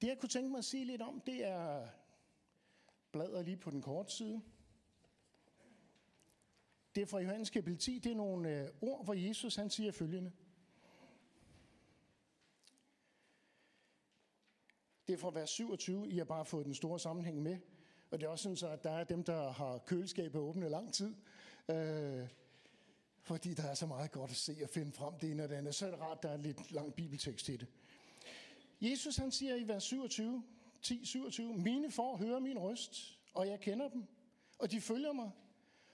Det jeg kunne tænke mig at sige lidt om, det er bladret lige på den korte side. Det er fra Johannes kapitel 10. Det er nogle øh, ord, hvor Jesus han siger følgende. Det er fra vers 27. I har bare fået den store sammenhæng med. Og det er også sådan, så, at der er dem, der har køleskabet åbne lang tid. Øh, fordi der er så meget godt at se og finde frem det ene og det andet. Så er det rart, at der er lidt lang bibeltekst i det. Jesus han siger i vers 27, 10, 27, Mine får hører min røst, og jeg kender dem, og de følger mig.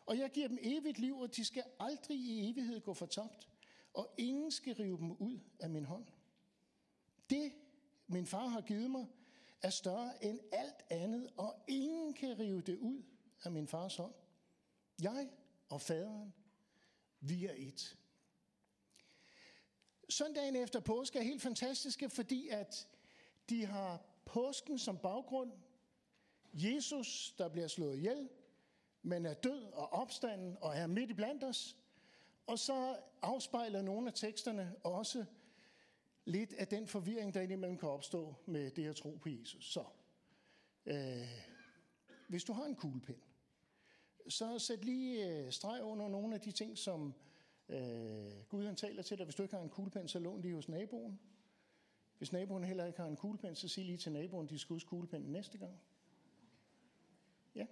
Og jeg giver dem evigt liv, og de skal aldrig i evighed gå fortabt, og ingen skal rive dem ud af min hånd. Det, min far har givet mig, er større end alt andet, og ingen kan rive det ud af min fars hånd. Jeg og faderen, vi er et. Søndagen efter påske er helt fantastiske, fordi at de har påsken som baggrund. Jesus, der bliver slået ihjel, men er død og opstanden og er midt i blandt os. Og så afspejler nogle af teksterne også lidt af den forvirring, der indimellem kan opstå med det at tro på Jesus. Så øh, hvis du har en kuglepen, så sæt lige øh, streg under nogle af de ting, som øh, Gud han taler til dig. Hvis du ikke har en kuglepen, så lån lige hos naboen. Hvis naboen heller ikke har en kuglepen, så sig lige til naboen, de skal huske kuglepennen næste gang. Ja.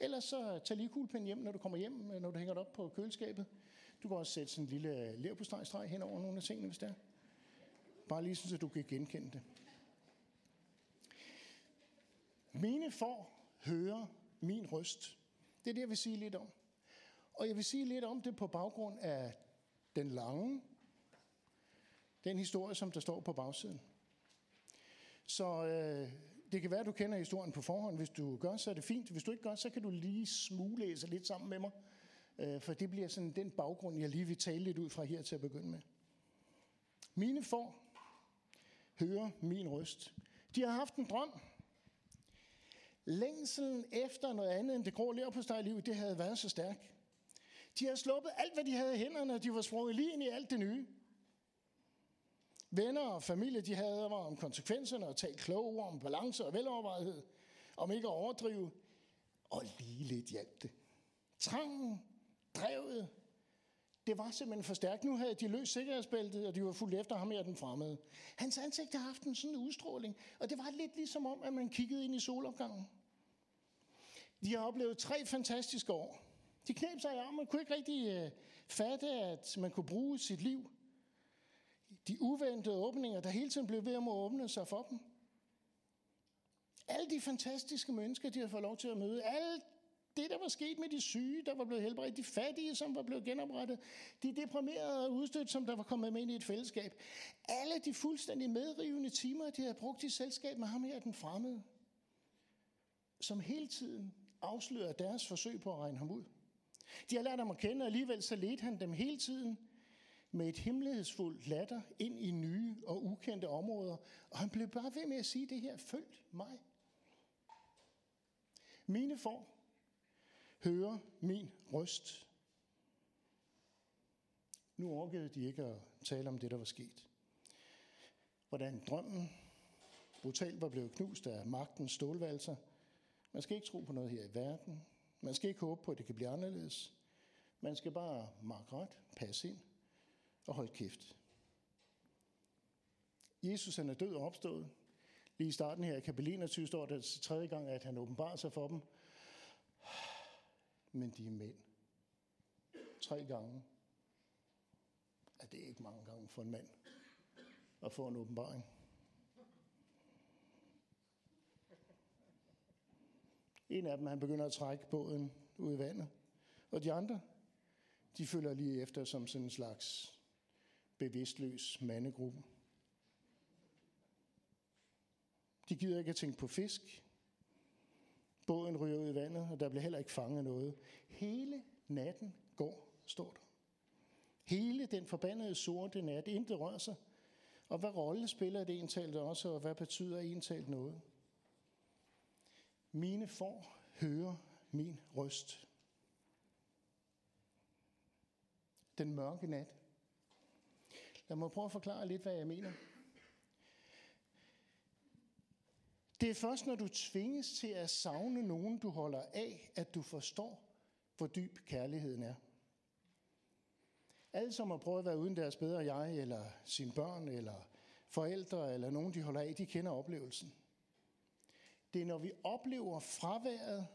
Ellers så tag lige kuglepen hjem, når du kommer hjem, øh, når du hænger det op på køleskabet. Du kan også sætte sådan en lille lerpostejstreg hen over nogle af tingene, hvis det er. Bare lige så du kan genkende det. Mine får høre min røst. Det er det, jeg vil sige lidt om. Og jeg vil sige lidt om det på baggrund af den lange, den historie, som der står på bagsiden. Så øh, det kan være, at du kender historien på forhånd. Hvis du gør, så er det fint. Hvis du ikke gør, så kan du lige smuglæse lidt sammen med mig. Øh, for det bliver sådan den baggrund, jeg lige vil tale lidt ud fra her til at begynde med. Mine får høre min røst. De har haft en drøm. Længselen efter noget andet end det grå lever på liv, det havde været så stærk. De havde sluppet alt, hvad de havde i hænderne, og de var sprunget lige ind i alt det nye. Venner og familie, de havde var om konsekvenserne og talt kloge ord om balance og velovervejethed, om ikke at overdrive, og lige lidt hjalp det. Trangen, drevet, det var simpelthen for stærkt. Nu havde de løst sikkerhedsbæltet, og de var fuldt efter ham her den fremmede. Hans ansigt har haft en sådan udstråling, og det var lidt ligesom om, at man kiggede ind i solopgangen. De har oplevet tre fantastiske år. De knep sig i armen og kunne ikke rigtig uh, fatte, at man kunne bruge sit liv. De uventede åbninger, der hele tiden blev ved at må åbne sig for dem. Alle de fantastiske mennesker, de har fået lov til at møde. Alle det, der var sket med de syge, der var blevet helbredt, de fattige, som var blevet genoprettet, de deprimerede og udstødt, som der var kommet med ind i et fællesskab. Alle de fuldstændig medrivende timer, de havde brugt i selskab med ham her, den fremmede, som hele tiden afslører deres forsøg på at regne ham ud. De har lært ham at kende, og alligevel så ledte han dem hele tiden med et hemmelighedsfuldt latter ind i nye og ukendte områder. Og han blev bare ved med at sige det her, følg mig. Mine får hører min røst. Nu orkede de ikke at tale om det, der var sket. Hvordan drømmen brutalt var blevet knust af magtens stålvalser. Man skal ikke tro på noget her i verden. Man skal ikke håbe på, at det kan blive anderledes. Man skal bare markere ret, passe ind og holde kæft. Jesus han er død og opstået. Lige i starten her i kapitel 21 står der tredje gang, at han åbenbarer sig for dem men de er mænd. Tre gange. Er det ikke mange gange for en mand at få en åbenbaring? En af dem, han begynder at trække båden ud i vandet. Og de andre, de følger lige efter som sådan en slags bevidstløs mandegruppe. De gider ikke at tænke på fisk. Båden ryger ud i vandet, og der bliver heller ikke fanget noget. Hele natten går, står der. Hele den forbandede sorte nat, intet rører sig. Og hvad rolle spiller det entalt også, og hvad betyder entalt noget? Mine får høre min røst. Den mørke nat. Lad mig prøve at forklare lidt, hvad jeg mener. Det er først, når du tvinges til at savne nogen, du holder af, at du forstår, hvor dyb kærligheden er. Alle, som har prøvet at være uden deres bedre jeg, eller sine børn, eller forældre, eller nogen, de holder af, de kender oplevelsen. Det er, når vi oplever fraværet,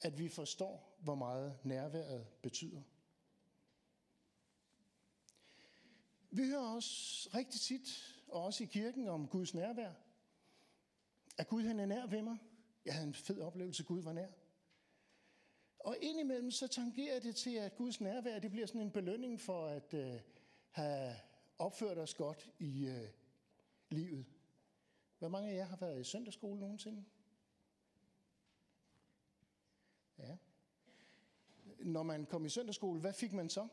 at vi forstår, hvor meget nærværet betyder. Vi hører også rigtig tit, og også i kirken, om Guds nærvær. At Gud han er nær ved mig. Jeg havde en fed oplevelse, Gud var nær. Og indimellem så tangerer det til, at Guds nærvær det bliver sådan en belønning for at øh, have opført os godt i øh, livet. Hvor mange af jer har været i søndagsskole nogensinde? Ja. Når man kom i søndagsskole, hvad fik man så?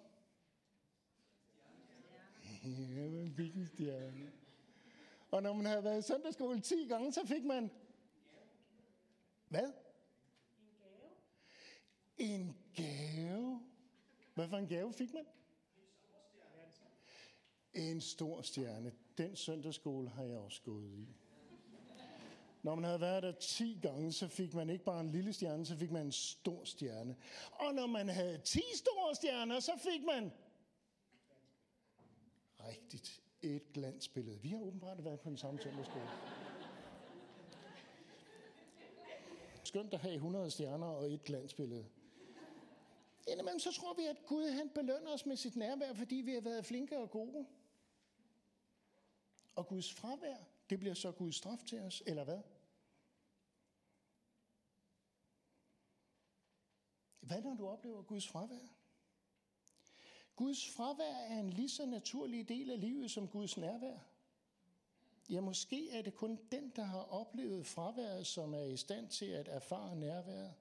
Ja, man fik en stjerne. Og når man havde været i søndagsskole 10 gange, så fik man... Hvad? En gave. Hvad for en gave fik man? En stor stjerne. Den søndagsskole har jeg også gået i. Når man havde været der 10 gange, så fik man ikke bare en lille stjerne, så fik man en stor stjerne. Og når man havde 10 store stjerner, så fik man rigtigt et glansbillede. Vi har åbenbart været på den samme søndagsskole. Skønt at have 100 stjerner og et glansbillede. Indimellem så tror vi, at Gud han belønner os med sit nærvær, fordi vi har været flinke og gode. Og Guds fravær, det bliver så Guds straf til os, eller hvad? Hvad når du oplever Guds fravær? Guds fravær er en lige så naturlig del af livet som Guds nærvær. Ja, måske er det kun den, der har oplevet fraværet, som er i stand til at erfare nærværet.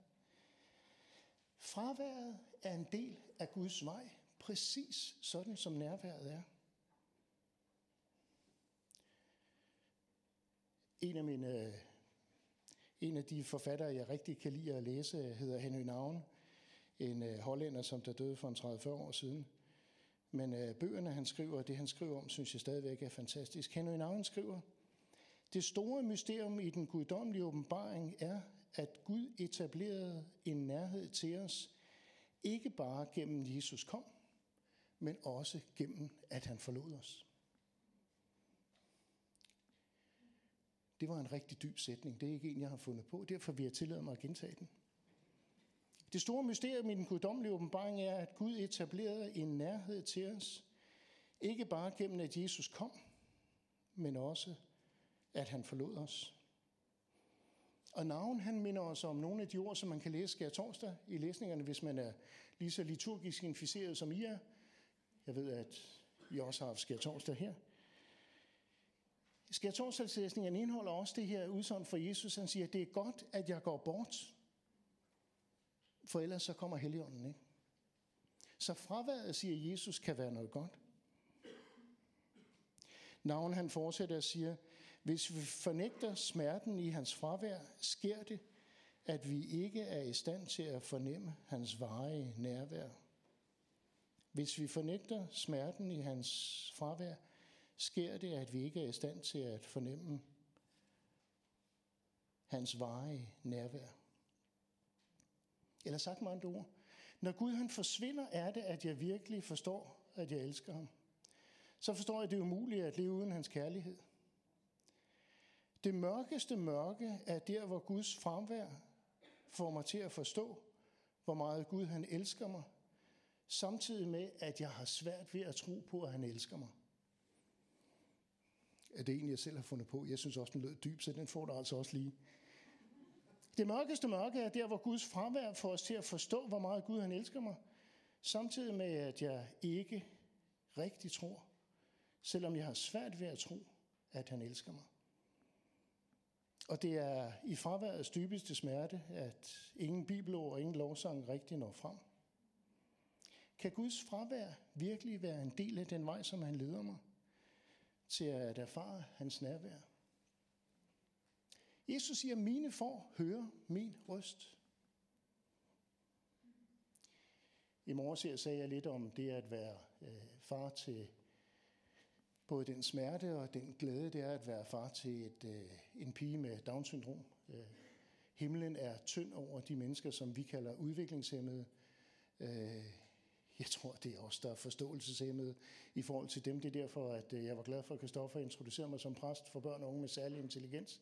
Fraværet er en del af Guds vej, præcis sådan som nærværet er. En af mine øh, en af de forfattere, jeg rigtig kan lide at læse, hedder Henry Navn, en øh, hollænder, som der døde for en 30-40 år siden. Men øh, bøgerne, han skriver, det han skriver om, synes jeg stadigvæk er fantastisk. Henry Navn skriver, det store mysterium i den guddommelige åbenbaring er, at Gud etablerede en nærhed til os, ikke bare gennem Jesus kom, men også gennem, at han forlod os. Det var en rigtig dyb sætning. Det er ikke en, jeg har fundet på. Derfor vil jeg tillade mig at gentage den. Det store mysterium i den guddommelige åbenbaring er, at Gud etablerede en nærhed til os, ikke bare gennem, at Jesus kom, men også, at han forlod os. Og navn, han minder os om nogle af de ord, som man kan læse skær torsdag i læsningerne, hvis man er lige så liturgisk inficeret som I er. Jeg ved, at I også har haft skær torsdag her. Skær torsdagslæsningen indeholder også det her udsagn for Jesus. Han siger, at det er godt, at jeg går bort, for ellers så kommer Helligånden ikke. Så fraværet, siger Jesus, kan være noget godt. Navn han fortsætter og siger, hvis vi fornægter smerten i hans fravær, sker det, at vi ikke er i stand til at fornemme hans varige nærvær. Hvis vi fornægter smerten i hans fravær, sker det, at vi ikke er i stand til at fornemme hans varige nærvær. Eller sagt med andre ord, når Gud han forsvinder, er det, at jeg virkelig forstår, at jeg elsker ham. Så forstår jeg, at det er umuligt at leve uden hans kærlighed. Det mørkeste mørke er der, hvor Guds fremvær får mig til at forstå, hvor meget Gud han elsker mig, samtidig med, at jeg har svært ved at tro på, at han elsker mig. Er det en, jeg selv har fundet på? Jeg synes også, den lød dyb, så den får du altså også lige. Det mørkeste mørke er der, hvor Guds fravær får os til at forstå, hvor meget Gud han elsker mig, samtidig med, at jeg ikke rigtig tror, selvom jeg har svært ved at tro, at han elsker mig. Og det er i fraværets dybeste smerte, at ingen bibelord og ingen lovsang rigtig når frem. Kan Guds fravær virkelig være en del af den vej, som han leder mig til at erfare hans nærvær? Jesus siger, mine får høre min røst. I morges her sagde jeg lidt om det at være øh, far til både den smerte og den glæde, det er at være far til et, øh, en pige med Down-syndrom. Øh, himlen er tynd over de mennesker, som vi kalder udviklingshemmede. Øh, jeg tror, det er også der er forståelseshemmede i forhold til dem. Det er derfor, at øh, jeg var glad for, at Kristoffer introducerede mig som præst for børn og unge med særlig intelligens.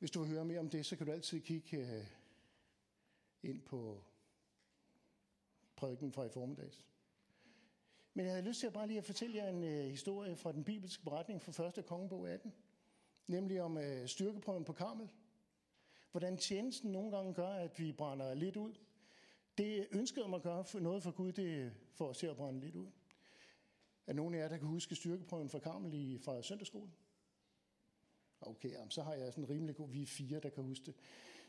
Hvis du vil høre mere om det, så kan du altid kigge øh, ind på prædiken fra i formiddags. Men jeg havde lyst til at bare lige at fortælle jer en øh, historie fra den bibelske beretning fra 1. kongebog 18. Nemlig om øh, styrkeprøven på Karmel. Hvordan tjenesten nogle gange gør, at vi brænder lidt ud. Det ønskede mig at gøre for noget for Gud, det får os til at brænde lidt ud. Er nogen af jer, der kan huske styrkeprøven fra Karmel i, fra søndagsskolen? Okay, jamen, så har jeg sådan en rimelig god, vi er fire, der kan huske det.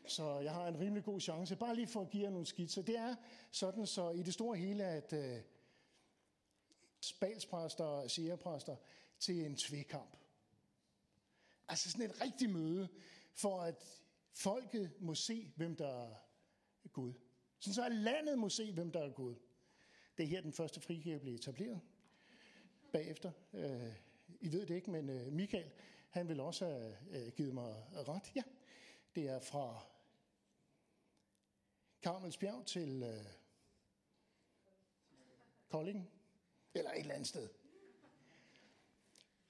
Så jeg har en rimelig god chance. Bare lige for at give jer nogle skitser. Det er sådan så i det store hele, at øh, spalspræster og sierpræster til en tvekamp. Altså sådan et rigtigt møde, for at folket må se, hvem der er Gud. Sådan så at landet må se, hvem der er Gud. Det er her, den første frikirke blev etableret. Bagefter, øh, I ved det ikke, men øh, Michael, han vil også have øh, givet mig ret. Ja, det er fra Karmelsbjerg til øh, Kolding, eller et eller andet sted.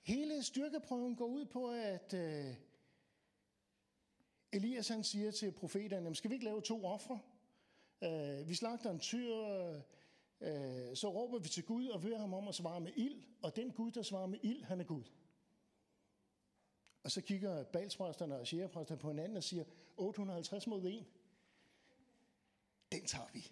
Hele styrkeprøven går ud på, at øh, Elias han siger til profeterne, skal vi ikke lave to ofre? Øh, vi slagter en tyr, øh, øh, så råber vi til Gud og beder ham om at svare med ild, og den Gud, der svarer med ild, han er Gud. Og så kigger balspræsterne og sjærepræsterne på hinanden og siger, 850 mod 1. Den tager vi.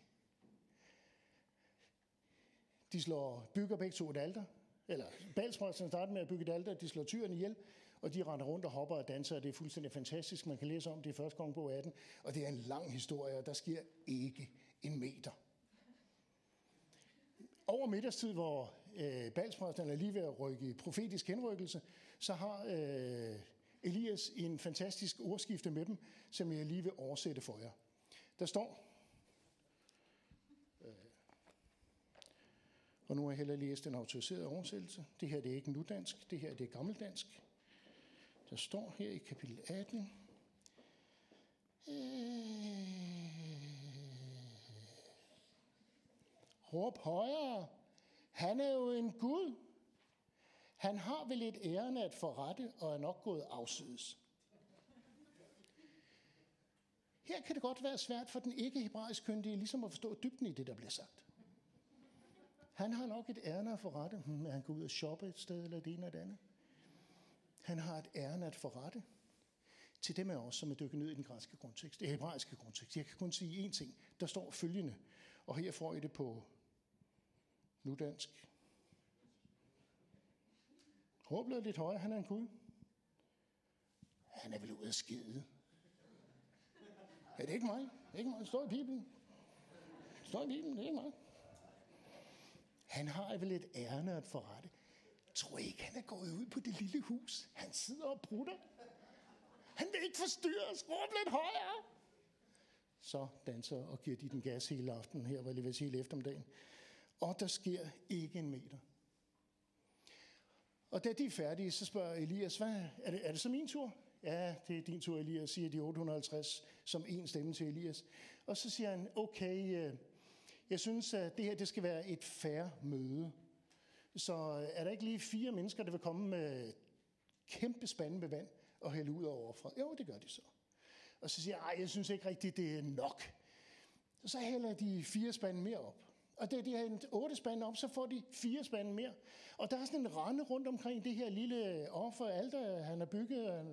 De slår, bygger begge to et alter, eller balspræsterne starter med at bygge et alter, de slår tyren ihjel, og de render rundt og hopper og danser, og det er fuldstændig fantastisk. Man kan læse om det i første gang på 18, og det er en lang historie, og der sker ikke en meter. Over middagstid, hvor øh, balspræsterne er lige ved at rykke i profetisk henrykkelse, så har øh, Elias en fantastisk ordskifte med dem, som jeg lige vil oversætte for jer. Der står, øh, og nu har jeg heller læst den autoriserede oversættelse. Det her det er ikke nudansk, det her det er gammeldansk. Der står her i kapitel 18, øh, råb højere, han er jo en Gud. Han har vel et ærende at forrette, og er nok gået afsides. Her kan det godt være svært for den ikke hebraisk kyndige ligesom at forstå dybden i det, der bliver sagt. Han har nok et ærne at forrette. Hmm, han går ud og shoppe et sted, eller det ene eller det andet? Han har et ærne at forrette til dem af os, som er dykket ned i den græske kontekst, det eh, hebraiske kontekst. Jeg kan kun sige én ting. Der står følgende, og her får I det på nudansk. Råb lidt højere, han er en Gud. Han er vel ude af skide. Er det ikke mig? Det er ikke mig. Det står i Bibelen. Det står i Bibelen, det er ikke mig. Han har vel et ærne at forrette. Tror I ikke, han er gået ud på det lille hus? Han sidder og brutter. Han vil ikke forstyrres. Råb lidt højere. Så danser og giver de den gas hele aftenen. Her var det hele eftermiddagen. Og der sker ikke en meter. Og da de er færdige, så spørger Elias, hvad, er, det, er det så min tur? Ja, det er din tur, Elias, siger de 850 som en stemme til Elias. Og så siger han, okay, øh, jeg synes, at det her det skal være et færre møde. Så øh, er der ikke lige fire mennesker, der vil komme med kæmpe spande med vand og hælde ud over fra? Jo, det gør de så. Og så siger jeg, jeg synes ikke rigtigt, det er nok. Så hælder de fire spande mere op. Og da de har en otte spande op, så får de fire spande mere. Og der er sådan en rande rundt omkring det her lille offeralter, han har bygget, øh,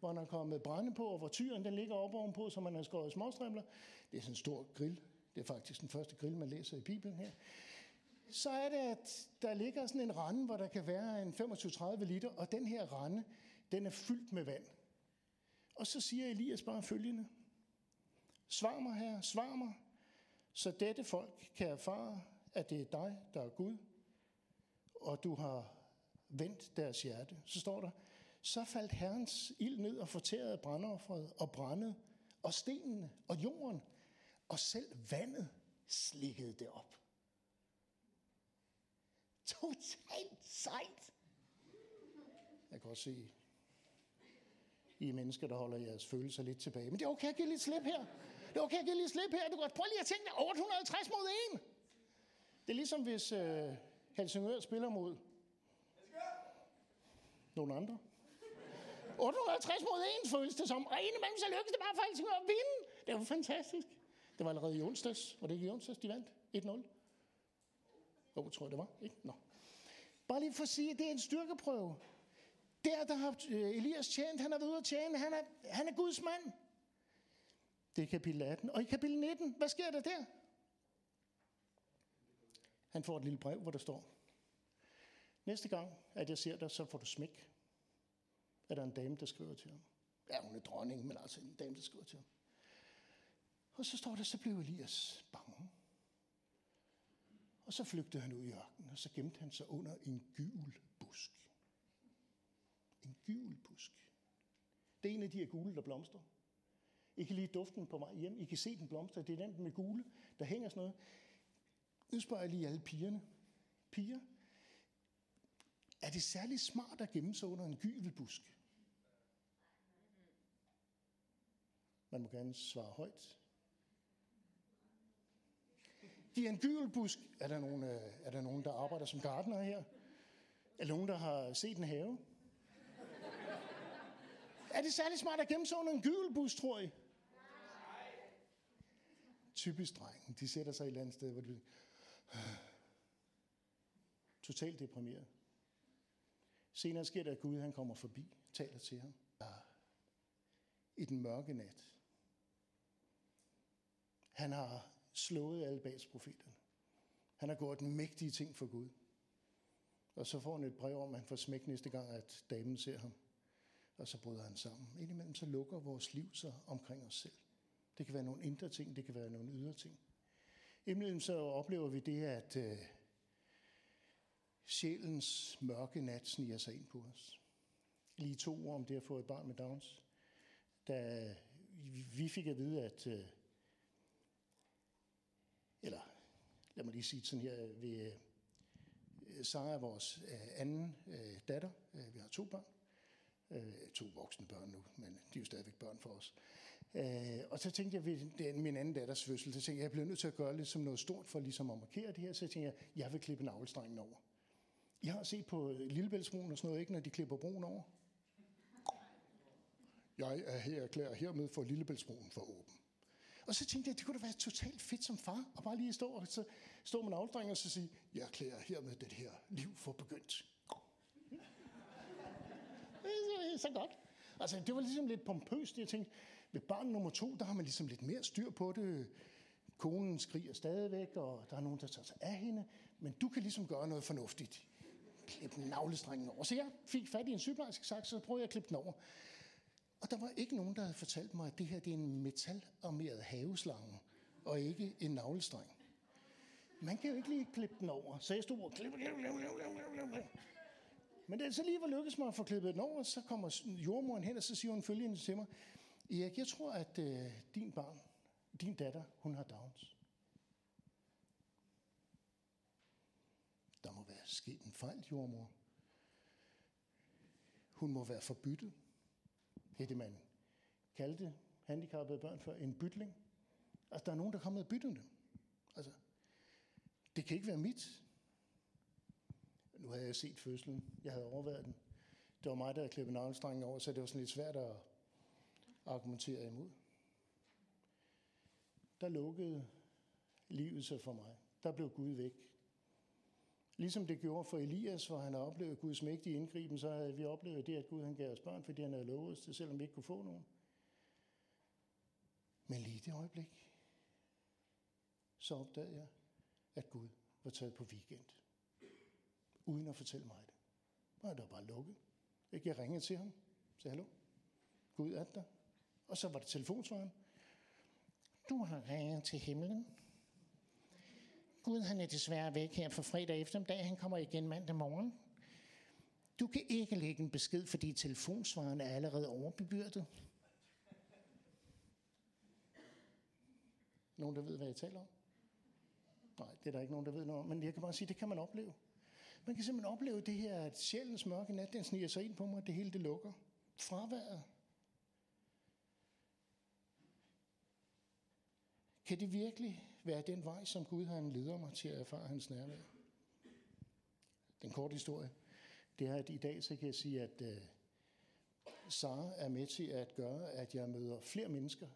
hvor han har kommet brænde på, og hvor tyren den ligger op ovenpå, som man har skåret småstrimler. Det er sådan en stor grill. Det er faktisk den første grill, man læser i Bibelen her. Så er det, at der ligger sådan en rande, hvor der kan være en 25-30 liter, og den her rande, den er fyldt med vand. Og så siger Elias bare følgende. Svar mig her, svar mig, så dette folk kan erfare, at det er dig, der er Gud, og du har vendt deres hjerte. Så står der, så faldt Herrens ild ned og fortærede brandofferet og brændet og stenene og jorden, og selv vandet slikkede det op. Totalt sejt. Jeg kan også se, I er mennesker, der holder jeres følelser lidt tilbage. Men det er okay at give lidt slip her. Det okay jeg giver lige slip her. Du kan prøve lige at tænke dig 850 mod 1. Det er ligesom hvis øh, Helsingør spiller mod nogle andre. 850 mod 1 føles det som. Og indimellem så lykkedes det bare for Helsingør at vinde. Det var fantastisk. Det var allerede i onsdags. Var det ikke i onsdags, de vandt? 1-0? Jo, oh, tror jeg, det var. Ikke? Nå. Bare lige for at sige, at det er en styrkeprøve. Der, der har øh, Elias tjent, han har været ude at tjene, han er, han er Guds mand. Det er kapitel 18. Og i kapitel 19, hvad sker der der? Han får et lille brev, hvor der står, næste gang, at jeg ser dig, så får du smæk. Er der en dame, der skriver til ham. Ja, hun er dronning, men altså en dame, der skriver til ham. Og så står der, så blev Elias bange. Og så flygtede han ud i ørkenen, og så gemte han sig under en gul busk. En gul busk. Det er en af de her gule, der blomstrer. I kan lige duften på vej hjem. I kan se den blomstre. Det er den med gule, der hænger sådan noget. Nu spørger jeg lige alle pigerne. Piger, er det særlig smart at gemme sig under en gyvelbusk? Man må gerne svare højt. De er en gyvelbusk. Er der, nogen, øh, er der nogen, der arbejder som gartner her? Er der nogen, der har set en have? Er det særlig smart at gemme sig under en gyvelbusk, tror I? Typisk drengen. De sætter sig et eller andet sted, hvor de totalt deprimeret. Senere sker der, at Gud han kommer forbi, taler til ham. I den mørke nat. Han har slået alle Bals profeterne. Han har gjort mægtige ting for Gud. Og så får han et brev om, at han får smæk næste gang, at damen ser ham. Og så bryder han sammen. Indimellem så lukker vores liv sig omkring os selv. Det kan være nogle indre ting, det kan være nogle ydre ting. Imellem så oplever vi det, at øh, sjælens mørke nat sniger sig ind på os. Lige to ord om det at få et barn med Downs. Da vi fik at vide, at øh, eller lad mig lige sige sådan her, ved øh, Sara er vores øh, anden øh, datter. Øh, vi har to børn. Øh, to voksne børn nu, men de er jo stadigvæk børn for os. Øh, og så tænkte jeg ved den, min anden datters fødsel, så tænkte jeg, jeg bliver nødt til at gøre lidt som noget stort for ligesom at markere det her. Så tænkte jeg, jeg vil klippe navlestrengen over. Jeg har set på øh, Lillebæltsbroen og sådan noget, ikke, når de klipper broen over? Jeg er her erklærer hermed for Lillebæltsbroen for åben. Og så tænkte jeg, det kunne da være totalt fedt som far, at bare lige stå, og så stå med en og så sige, jeg erklærer hermed det her liv for begyndt. det er så godt. Altså, det var ligesom lidt pompøst. Jeg tænkte, ved barn nummer to, der har man ligesom lidt mere styr på det. Konen skriger stadigvæk, og der er nogen, der tager sig af hende. Men du kan ligesom gøre noget fornuftigt. Klip navlestrengen over. Så jeg fik fat i en sygeplejerske sagt, så prøvede jeg at klippe den over. Og der var ikke nogen, der havde fortalt mig, at det her det er en metalarmeret haveslange, og ikke en navlestreng. Man kan jo ikke lige klippe den over. Så jeg stod og klippe, Men da det så lige var lykkedes mig at få klippet den over, så kommer jordmoren hen, og så siger hun følgende til mig. Erik, jeg tror, at øh, din barn, din datter, hun har Downs. Der må være sket en fejl, jordmor. Hun må være forbyttet det, det man kaldte handicappede børn for en bytling. Altså, der er nogen, der kommer og bytter dem. Altså, det kan ikke være mit. Nu havde jeg set fødslen. Jeg havde overværet den. Det var mig, der havde klippet navlestrengen over, så det var sådan lidt svært at argumentere imod. Der lukkede livet sig for mig. Der blev Gud væk. Ligesom det gjorde for Elias, hvor han oplevede oplevet Guds mægtige indgriben, så havde vi oplevet det, at Gud han gav os børn, fordi han havde lovet os det, selvom vi ikke kunne få nogen. Men lige det øjeblik, så opdagede jeg, at Gud var taget på weekend. Uden at fortælle mig det. Og der var bare lukket. Jeg ringede til ham. Sagde, hallo, Gud er der. Og så var det telefonsvaren. Du har ringet til himlen. Gud han er desværre væk her for fredag eftermiddag. Han kommer igen mandag morgen. Du kan ikke lægge en besked, fordi telefonsvaren er allerede overbebyrdet. Nogen, der ved, hvad jeg taler om? Nej, det er der ikke nogen, der ved noget om. Men jeg kan bare sige, det kan man opleve. Man kan simpelthen opleve det her, at sjælens mørke nat, den sniger sig ind på mig, det hele det lukker. Fraværet. Kan det virkelig være den vej, som Gud han leder mig til at erfare hans nærvær? Den korte historie, det er, at i dag så kan jeg sige, at uh, Sara er med til at gøre, at jeg møder flere mennesker,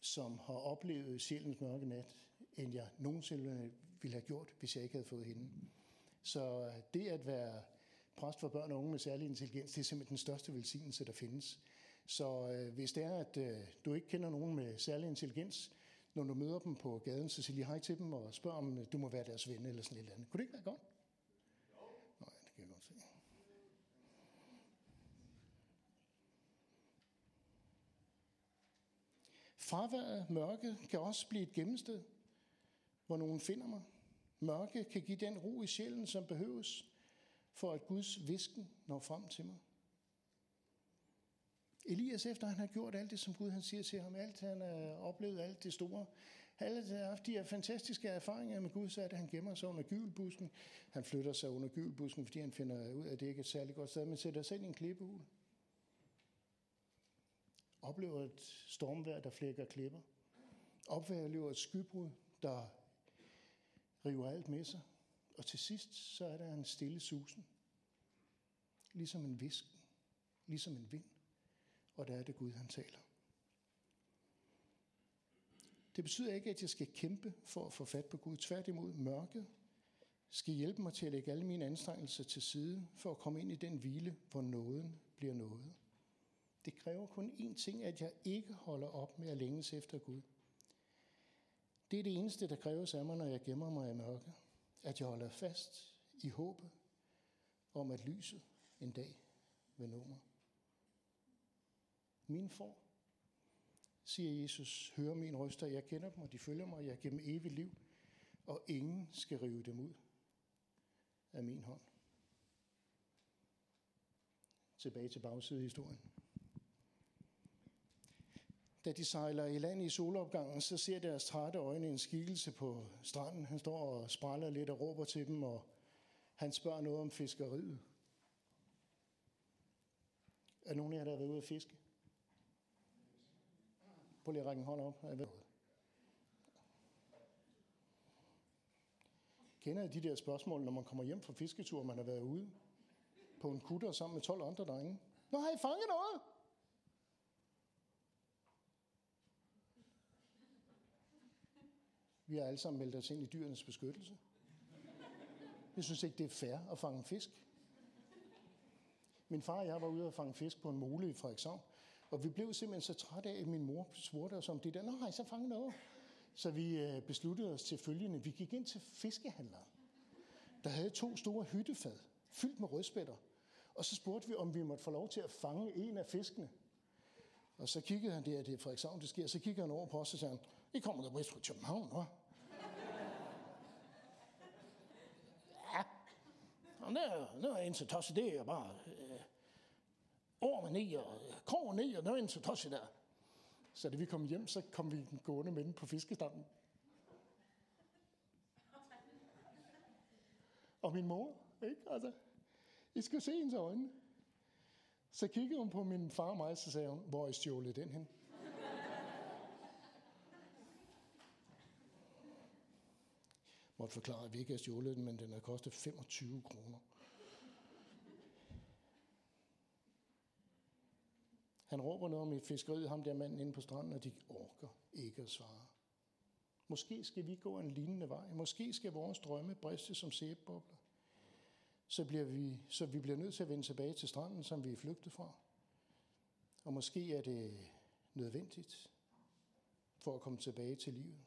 som har oplevet sjælens mørke nat, end jeg nogensinde ville have gjort, hvis jeg ikke havde fået hende. Så øh, det at være præst for børn og unge med særlig intelligens, det er simpelthen den største velsignelse, der findes. Så øh, hvis det er, at øh, du ikke kender nogen med særlig intelligens, når du møder dem på gaden, så sig lige hej til dem og spørg om øh, du må være deres ven eller sådan et eller andet. Kunne det ikke være godt? Ja, det kan jeg godt se. Fraværet, mørket, kan også blive et gemmested, hvor nogen finder mig. Mørke kan give den ro i sjælen, som behøves, for at Guds visken når frem til mig. Elias, efter han har gjort alt det, som Gud han siger til ham, alt han har oplevet, alt det store, alle har haft de her fantastiske erfaringer med Gud, så er det, at han gemmer sig under gyvelbusken. Han flytter sig under gyvelbusken, fordi han finder ud af, at det ikke er et særligt godt sted, men sætter sig ind i en klippehul. Oplever et stormvejr, der flækker klipper. Oplever et skybrud, der river alt med sig. Og til sidst, så er der en stille susen. Ligesom en visken. Ligesom en vind. Og der er det Gud, han taler. Det betyder ikke, at jeg skal kæmpe for at få fat på Gud. Tværtimod, mørket skal hjælpe mig til at lægge alle mine anstrengelser til side, for at komme ind i den hvile, hvor nåden bliver noget. Det kræver kun én ting, at jeg ikke holder op med at længes efter Gud. Det er det eneste, der kræves af mig, når jeg gemmer mig i mørket. At jeg holder fast i håbet om, at lyset en dag vil nå mig mine får. siger Jesus, hører min røster, jeg kender dem, og de følger mig, jeg giver dem evigt liv, og ingen skal rive dem ud af min hånd. Tilbage til bagsiden historien. Da de sejler i land i solopgangen, så ser deres trætte øjne en skikkelse på stranden. Han står og spræller lidt og råber til dem, og han spørger noget om fiskeriet. Er nogen af jer, der har været ude at fiske? Prøv lige at række en hånd op. Kender I de der spørgsmål, når man kommer hjem fra fisketur, man har været ude på en kutter sammen med 12 andre drenge? Nå, har I fanget noget? Vi har alle sammen meldt os ind i dyrenes beskyttelse. Jeg synes ikke, det er fair at fange fisk. Min far og jeg var ude og fange fisk på en mole i Frederikshavn, og vi blev simpelthen så trætte af, at min mor spurgte os om det der. Nå, har I så fanget noget? Så vi øh, besluttede os til følgende. Vi gik ind til fiskehandleren, der havde to store hyttefad, fyldt med rødspætter. Og så spurgte vi, om vi måtte få lov til at fange en af fiskene. Og så kiggede han, der, det er Frederikshavn, det sker, så kiggede han over på os og sagde, I kommer da bare fra København, hva'? ja, og nu er, det er en så tosset, det er bare ormen i og krogen i, og der er en så der. Så da vi kom hjem, så kom vi gående med den på fiskestammen. Og min mor, ikke? Altså, I skal se hendes øjne. Så kiggede hun på min far og mig, så sagde hun, hvor er stjålet den hen? måtte forklare, at vi ikke har stjålet den, men den har kostet 25 kroner. Han råber noget om i fiskeriet, ham der manden inde på stranden, og de orker ikke at svare. Måske skal vi gå en lignende vej. Måske skal vores drømme briste som sæbebobler. Så, bliver vi, så vi bliver nødt til at vende tilbage til stranden, som vi er flygtet fra. Og måske er det nødvendigt for at komme tilbage til livet.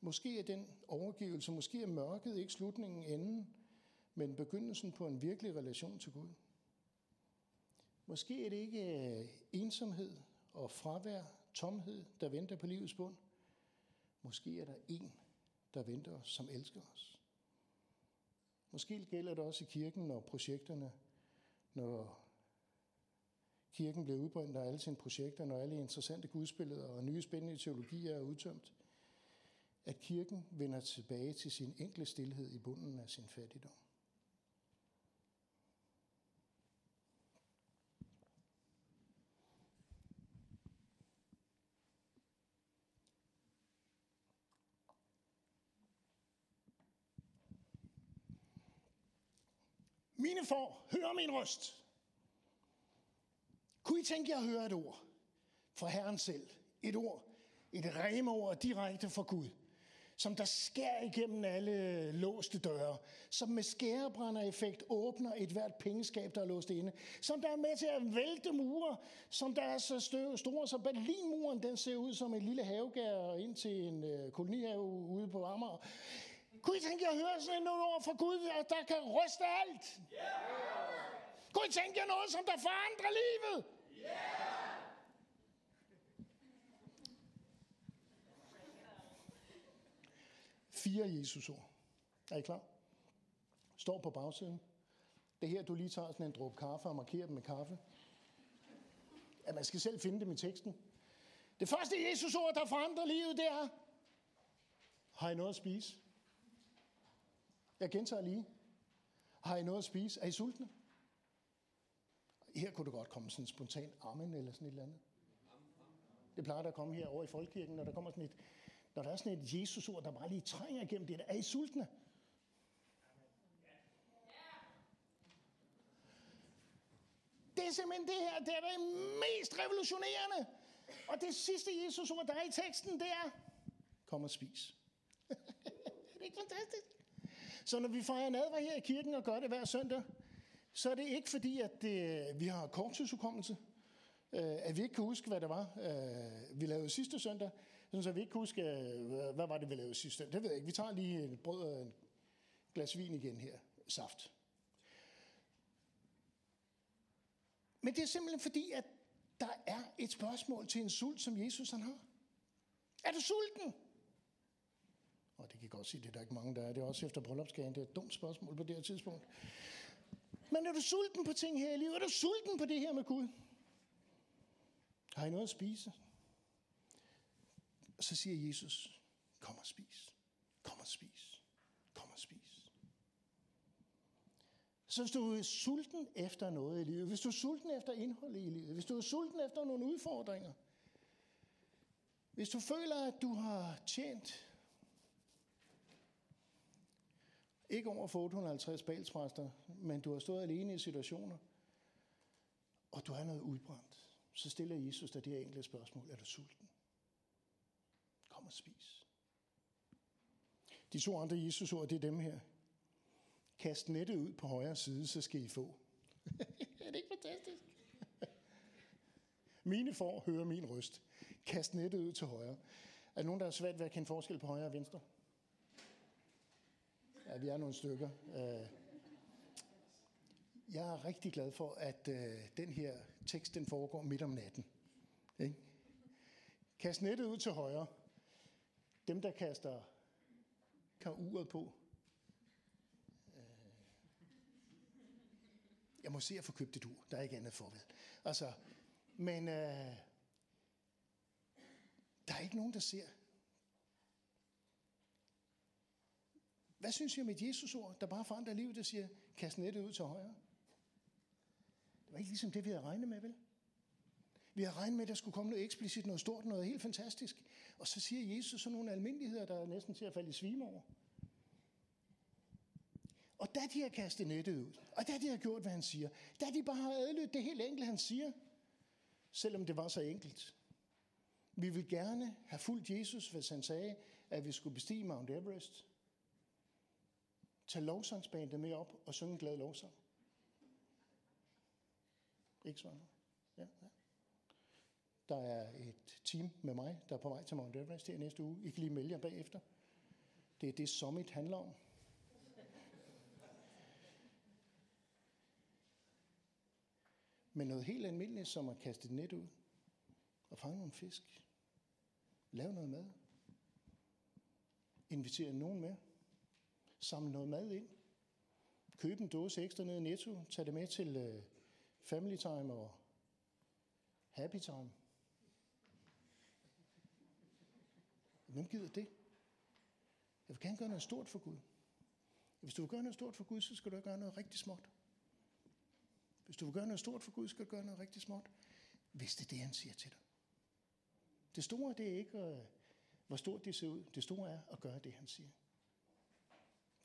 Måske er den overgivelse, måske er mørket ikke slutningen enden, men begyndelsen på en virkelig relation til Gud. Måske er det ikke øh, ensomhed og fravær, tomhed, der venter på livets bund. Måske er der en, der venter os, som elsker os. Måske gælder det også i kirken, når projekterne, når kirken bliver udbrændt af alle sine projekter, når alle interessante gudsbilleder og nye spændende teologier er udtømt. at kirken vender tilbage til sin enkle stillhed i bunden af sin fattigdom. Mine får, hør min røst. Kunne I tænke jer at høre et ord fra Herren selv? Et ord, et remeord direkte fra Gud, som der skærer igennem alle låste døre, som med skærebrændereffekt åbner et hvert pengeskab, der er låst inde, som der er med til at vælte mure, som der er så store, så Berlinmuren den ser ud som en lille havegær ind til en øh, kolonihave ude på Amager. Kunne I tænke jer at høre sådan nogle ord fra Gud, der kan ryste alt? Yeah! Kunne I tænke jer noget, som der forandrer livet? Yeah! Fire Jesus-ord. Er I klar? Står på bagsiden. Det her, du lige tager sådan en dråbe kaffe og markerer dem med kaffe. Ja, man skal selv finde dem i teksten. Det første Jesus-ord, der forandrer livet, det er, har I noget at spise? Jeg gentager lige. Har I noget at spise? Er I sultne? Her kunne det godt komme sådan en spontan amen eller sådan et eller andet. Det plejer der at komme her over i folkekirken, når der kommer sådan et, når der er sådan et Jesus-ord, der bare lige trænger igennem det. Er I sultne? Det er simpelthen det her, det er det mest revolutionerende. Og det sidste Jesus-ord, der er i teksten, det er, kom og spis. det er ikke fantastisk? Så når vi fejrer nadver her i kirken og gør det hver søndag, så er det ikke fordi, at det, vi har korttidshukommelse, øh, at vi ikke kan huske, hvad det var, øh, vi lavede sidste søndag, så vi ikke kan huske, øh, hvad var det, vi lavede sidste søndag. Det ved jeg ikke. Vi tager lige et brød og en glas vin igen her. Saft. Men det er simpelthen fordi, at der er et spørgsmål til en sult, som Jesus han har. Er du sulten? Og det kan godt sige, det er der ikke mange, der er. Det er også efter bryllupsgagen. Det er et dumt spørgsmål på det her tidspunkt. Men er du sulten på ting her i livet? Er du sulten på det her med Gud? Har I noget at spise? Og så siger Jesus, kom og spis. Kom og spis. Kom og spis. Så hvis du er sulten efter noget i livet, hvis du er sulten efter indhold i livet, hvis du er sulten efter nogle udfordringer, hvis du føler, at du har tjent Ikke over for 850 balspræster, men du har stået alene i situationer, og du er noget udbrændt. Så stiller Jesus dig det her enkle spørgsmål. Er du sulten? Kom og spis. De to andre Jesus-ord, det er dem her. Kast nettet ud på højre side, så skal I få. er det ikke fantastisk? Mine får hører min røst. Kast nettet ud til højre. Er der nogen, der er svært ved at kende forskel på højre og venstre? Ja, vi er nogle stykker. Øh, jeg er rigtig glad for, at øh, den her tekst den foregår midt om natten. Ikke? Kast nettet ud til højre. Dem, der kaster kan uret på. Øh, jeg må se at få købt et ur. Der er ikke andet for, vel? Altså, men øh, der er ikke nogen, der ser, Hvad synes I om et Jesus-ord, der bare forandrer livet, og siger, kast nettet ud til højre? Det var ikke ligesom det, vi havde regnet med, vel? Vi havde regnet med, at der skulle komme noget eksplicit, noget stort, noget helt fantastisk. Og så siger Jesus sådan nogle almindeligheder, der er næsten til at falde i svime over. Og da de har kastet nettet ud, og da de har gjort, hvad han siger, da de bare har adlydt det helt enkelt, han siger, selvom det var så enkelt. Vi vil gerne have fulgt Jesus, hvis han sagde, at vi skulle bestige Mount Everest. Tag lovsangsbandet med op og synge en glad lovsang. Ikke sådan? Ja, ja. Der er et team med mig, der er på vej til Mount Everest her næste uge. I kan lige melde jer bagefter. Det er det, Summit handler om. Men noget helt almindeligt, som at kaste et net ud og fange nogle fisk. Lave noget mad. Invitere nogen med samle noget mad ind, købe en dåse ekstra ned i Netto, tag det med til øh, family time og happy time. Hvem gider det? Jeg vil gerne gøre noget stort for Gud. Hvis du vil gøre noget stort for Gud, så skal du gøre noget rigtig småt. Hvis du vil gøre noget stort for Gud, skal du gøre noget rigtig småt. Hvis det er det, han siger til dig. Det store, det er ikke, øh, hvor stort det ser ud. Det store er at gøre det, han siger.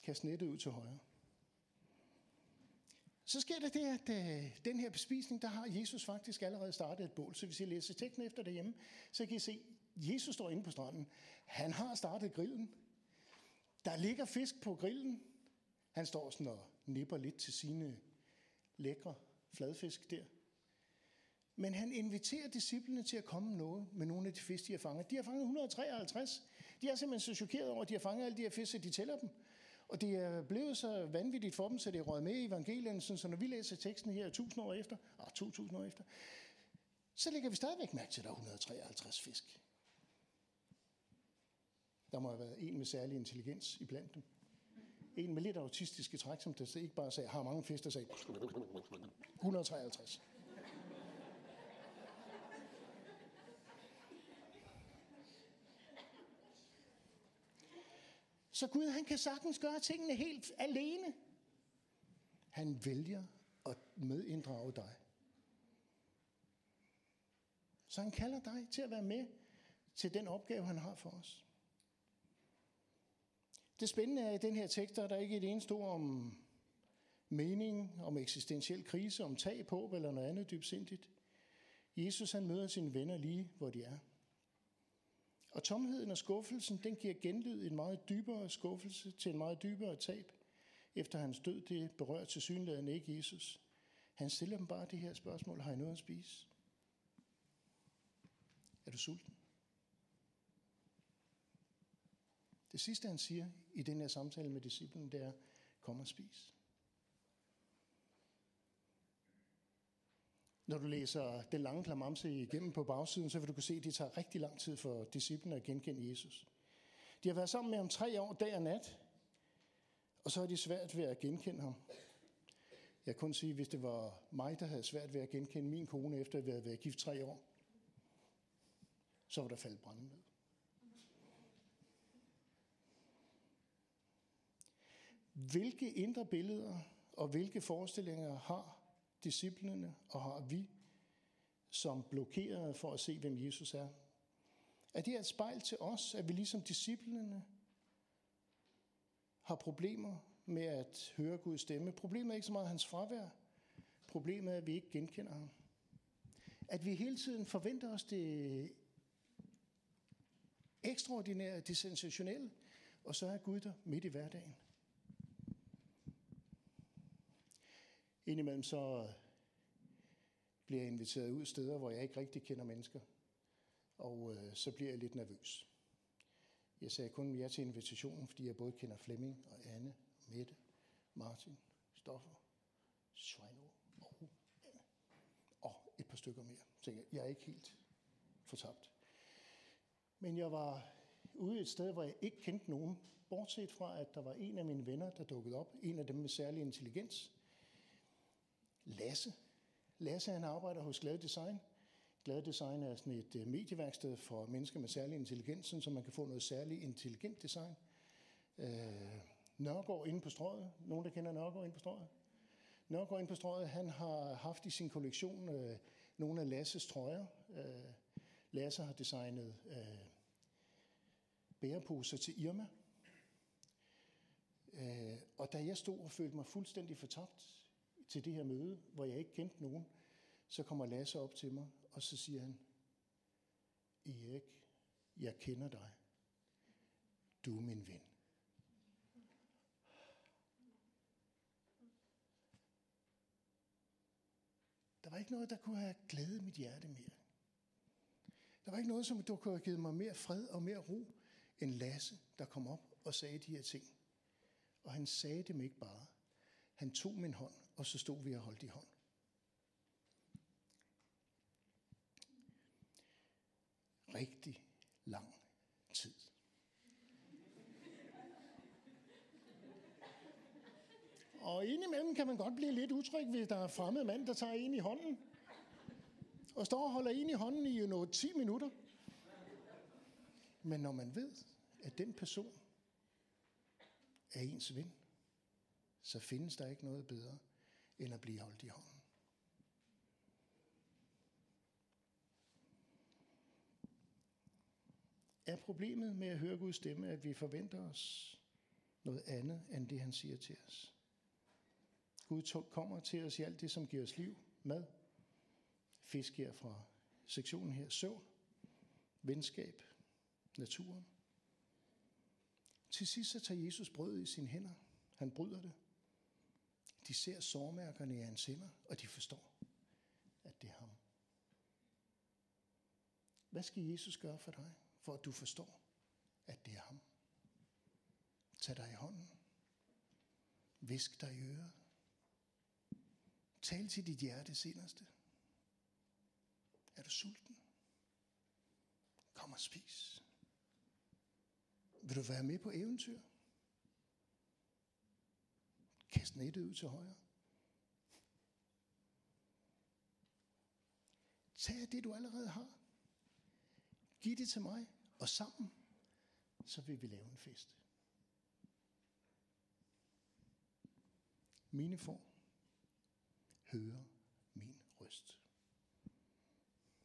Kast nettet ud til højre. Så sker det det, at øh, den her bespisning, der har Jesus faktisk allerede startet et bål. Så hvis I læser teksten efter derhjemme, så kan I se, at Jesus står inde på stranden. Han har startet grillen. Der ligger fisk på grillen. Han står sådan og nipper lidt til sine lækre fladfisk der. Men han inviterer disciplene til at komme noget med nogle af de fisk, de har fanget. De har fanget 153. De er simpelthen så chokeret over, at de har fanget alle de her fisk, at de tæller dem. Og det er blevet så vanvittigt for dem, så det er røget med i evangelien, så når vi læser teksten her 1000 år efter, ah, og 2000 år efter, så lægger vi stadigvæk mærke til, at der er 153 fisk. Der må have været en med særlig intelligens i blandt dem. En med lidt autistiske træk, som der ikke bare sagde, har mange fisk, der sagde 153. Så Gud, han kan sagtens gøre tingene helt alene. Han vælger at medinddrage dig. Så han kalder dig til at være med til den opgave, han har for os. Det spændende er, at i den her tekst, der er der ikke et eneste ord om mening, om eksistentiel krise, om tag på eller noget andet dybsindigt. Jesus han møder sine venner lige, hvor de er. Og tomheden og skuffelsen, den giver genlyd en meget dybere skuffelse til en meget dybere tab. Efter hans død, det berører til synligheden ikke Jesus. Han stiller dem bare det her spørgsmål, har I noget at spise? Er du sulten? Det sidste, han siger i den her samtale med disciplen, det er, kom og spis. Når du læser den lange klamamse igennem på bagsiden, så vil du kunne se, at det tager rigtig lang tid for disciplene at genkende Jesus. De har været sammen med ham tre år, dag og nat, og så er de svært ved at genkende ham. Jeg kan kun sige, hvis det var mig, der havde svært ved at genkende min kone, efter at vi havde været gift tre år, så var der faldet brænde ned. Hvilke indre billeder og hvilke forestillinger har disciplene, og har vi, som blokerede for at se, hvem Jesus er? Er det et spejl til os, at vi ligesom disciplene har problemer med at høre Guds stemme? Problemet er ikke så meget hans fravær. Problemet er, at vi ikke genkender ham. At vi hele tiden forventer os det ekstraordinære, det sensationelle, og så er Gud der midt i hverdagen. Indimellem så bliver jeg inviteret ud steder, hvor jeg ikke rigtig kender mennesker. Og øh, så bliver jeg lidt nervøs. Jeg sagde kun ja til invitationen, fordi jeg både kender Flemming og Anne, Mette, Martin, Stoffer, Svejno og Anne. Og et par stykker mere. Så jeg, jeg er ikke helt fortabt. Men jeg var ude et sted, hvor jeg ikke kendte nogen, bortset fra, at der var en af mine venner, der dukkede op. En af dem med særlig intelligens. Lasse. Lasse han arbejder hos Glad Design. Glad Design er sådan et øh, medieværksted for mennesker med særlig intelligens, så man kan få noget særligt intelligent design. Øh, Nørgaard inde på strøget. Nogen, der kender Nørgaard inde på strøget? Nørgaard inde på strøget, han har haft i sin kollektion øh, nogle af Lasses trøjer. Øh, Lasse har designet øh, bæreposer til Irma. Øh, og da jeg stod og følte mig fuldstændig fortabt til det her møde, hvor jeg ikke kendte nogen, så kommer Lasse op til mig, og så siger han, Erik, jeg kender dig. Du er min ven. Der var ikke noget, der kunne have glædet mit hjerte mere. Der var ikke noget, som der kunne have givet mig mere fred og mere ro, end Lasse, der kom op og sagde de her ting. Og han sagde dem ikke bare. Han tog min hånd, og så stod vi og holdt i hånd. Rigtig lang tid. Og indimellem kan man godt blive lidt utryg, hvis der er fremmed mand, der tager en i hånden. Og står og holder en i hånden i øh, noget 10 minutter. Men når man ved, at den person er ens ven, så findes der ikke noget bedre, end at blive holdt i hånden. Er problemet med at høre Guds stemme, at vi forventer os noget andet, end det han siger til os? Gud kommer til os i alt det, som giver os liv, mad, fisk her fra sektionen her, søvn, venskab, naturen. Til sidst så tager Jesus brødet i sine hænder. Han bryder det. De ser sårmærkerne i hans hænder, og de forstår, at det er ham. Hvad skal Jesus gøre for dig, for at du forstår, at det er ham? Tag dig i hånden. Visk dig i øret. Tal til dit hjertes inderste. Er du sulten? Kom og spis. Vil du være med på eventyr? Kast nettet ud til højre. Tag det, du allerede har. Giv det til mig, og sammen, så vil vi lave en fest. Mine får høre.